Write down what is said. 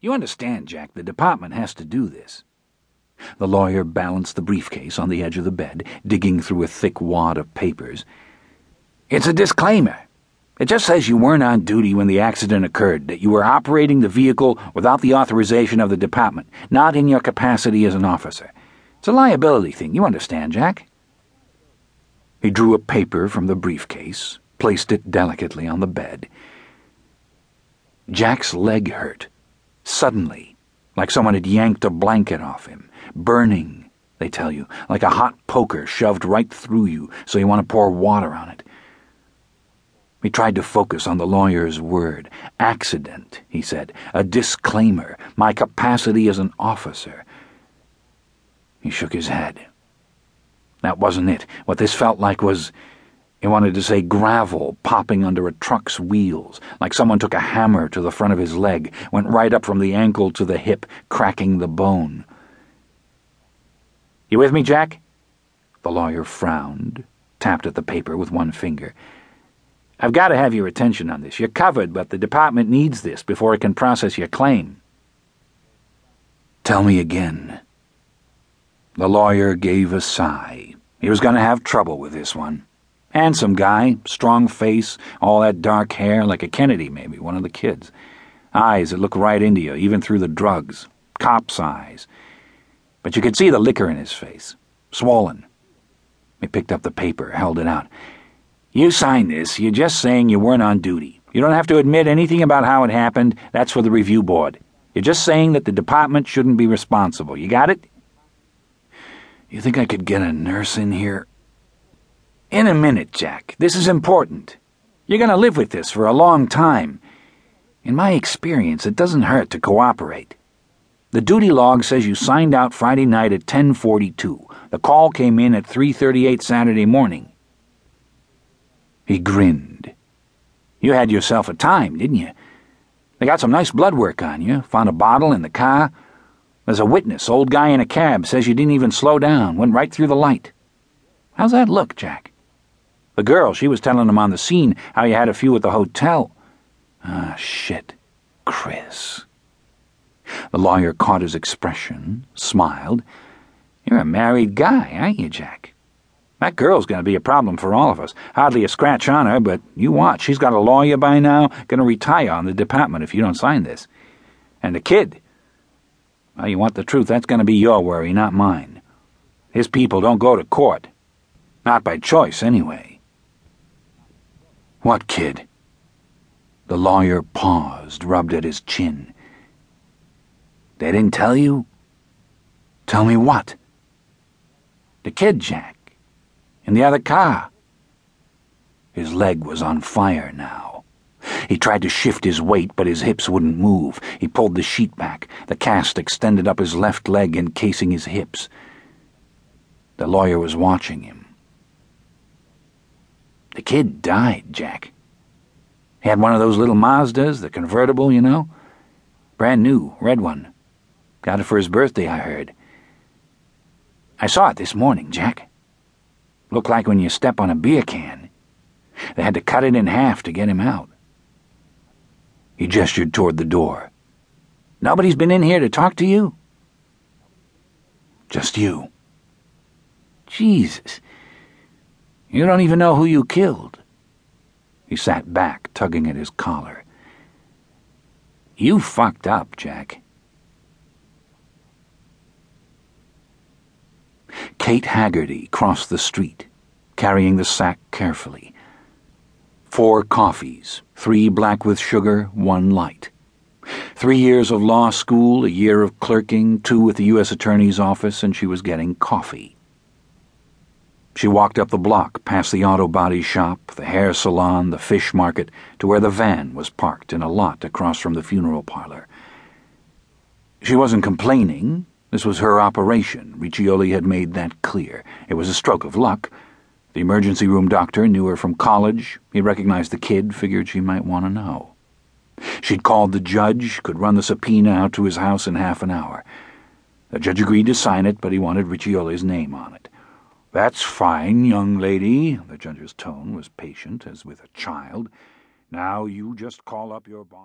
You understand, Jack, the department has to do this. The lawyer balanced the briefcase on the edge of the bed, digging through a thick wad of papers. It's a disclaimer. It just says you weren't on duty when the accident occurred, that you were operating the vehicle without the authorization of the department, not in your capacity as an officer. It's a liability thing, you understand, Jack? He drew a paper from the briefcase, placed it delicately on the bed. Jack's leg hurt, suddenly, like someone had yanked a blanket off him, burning, they tell you, like a hot poker shoved right through you so you want to pour water on it. He tried to focus on the lawyer's word. Accident, he said. A disclaimer. My capacity as an officer. He shook his head. That wasn't it. What this felt like was. He wanted to say gravel popping under a truck's wheels, like someone took a hammer to the front of his leg, went right up from the ankle to the hip, cracking the bone. You with me, Jack? The lawyer frowned, tapped at the paper with one finger. I've got to have your attention on this. You're covered, but the department needs this before it can process your claim. Tell me again. The lawyer gave a sigh. He was going to have trouble with this one. Handsome guy, strong face, all that dark hair, like a Kennedy, maybe, one of the kids. Eyes that look right into you, even through the drugs. Cop's eyes. But you could see the liquor in his face. Swollen. He picked up the paper, held it out. You signed this. You're just saying you weren't on duty. You don't have to admit anything about how it happened. That's for the review board. You're just saying that the department shouldn't be responsible. You got it? You think I could get a nurse in here? In a minute, Jack. This is important. You're going to live with this for a long time. In my experience, it doesn't hurt to cooperate. The duty log says you signed out Friday night at 10:42. The call came in at 3:38 Saturday morning. He grinned. You had yourself a time, didn't you? They got some nice blood work on you. Found a bottle in the car. There's a witness, old guy in a cab, says you didn't even slow down, went right through the light. How's that look, Jack? The girl, she was telling him on the scene how you had a few at the hotel. Ah, shit. Chris. The lawyer caught his expression, smiled. You're a married guy, aren't you, Jack? That girl's going to be a problem for all of us. Hardly a scratch on her, but you watch. She's got a lawyer by now, going to retire on the department if you don't sign this. And the kid. Well, you want the truth, that's going to be your worry, not mine. His people don't go to court. Not by choice, anyway. What kid? The lawyer paused, rubbed at his chin. They didn't tell you? Tell me what? The kid, Jack in the other car. His leg was on fire now. He tried to shift his weight, but his hips wouldn't move. He pulled the sheet back. The cast extended up his left leg, encasing his hips. The lawyer was watching him. The kid died, Jack. He had one of those little Mazdas, the convertible, you know? Brand new, red one. Got it for his birthday, I heard. I saw it this morning, Jack. Looked like when you step on a beer can. They had to cut it in half to get him out. He gestured toward the door. Nobody's been in here to talk to you? Just you. Jesus. You don't even know who you killed. He sat back, tugging at his collar. You fucked up, Jack. Kate Haggerty crossed the street, carrying the sack carefully. Four coffees, three black with sugar, one light. Three years of law school, a year of clerking, two with the U.S. Attorney's office, and she was getting coffee. She walked up the block, past the auto body shop, the hair salon, the fish market, to where the van was parked in a lot across from the funeral parlor. She wasn't complaining, this was her operation. Riccioli had made that clear. It was a stroke of luck. The emergency room doctor knew her from college. He recognized the kid, figured she might want to know. She'd called the judge, could run the subpoena out to his house in half an hour. The judge agreed to sign it, but he wanted Riccioli's name on it. That's fine, young lady. The judge's tone was patient, as with a child. Now you just call up your boss.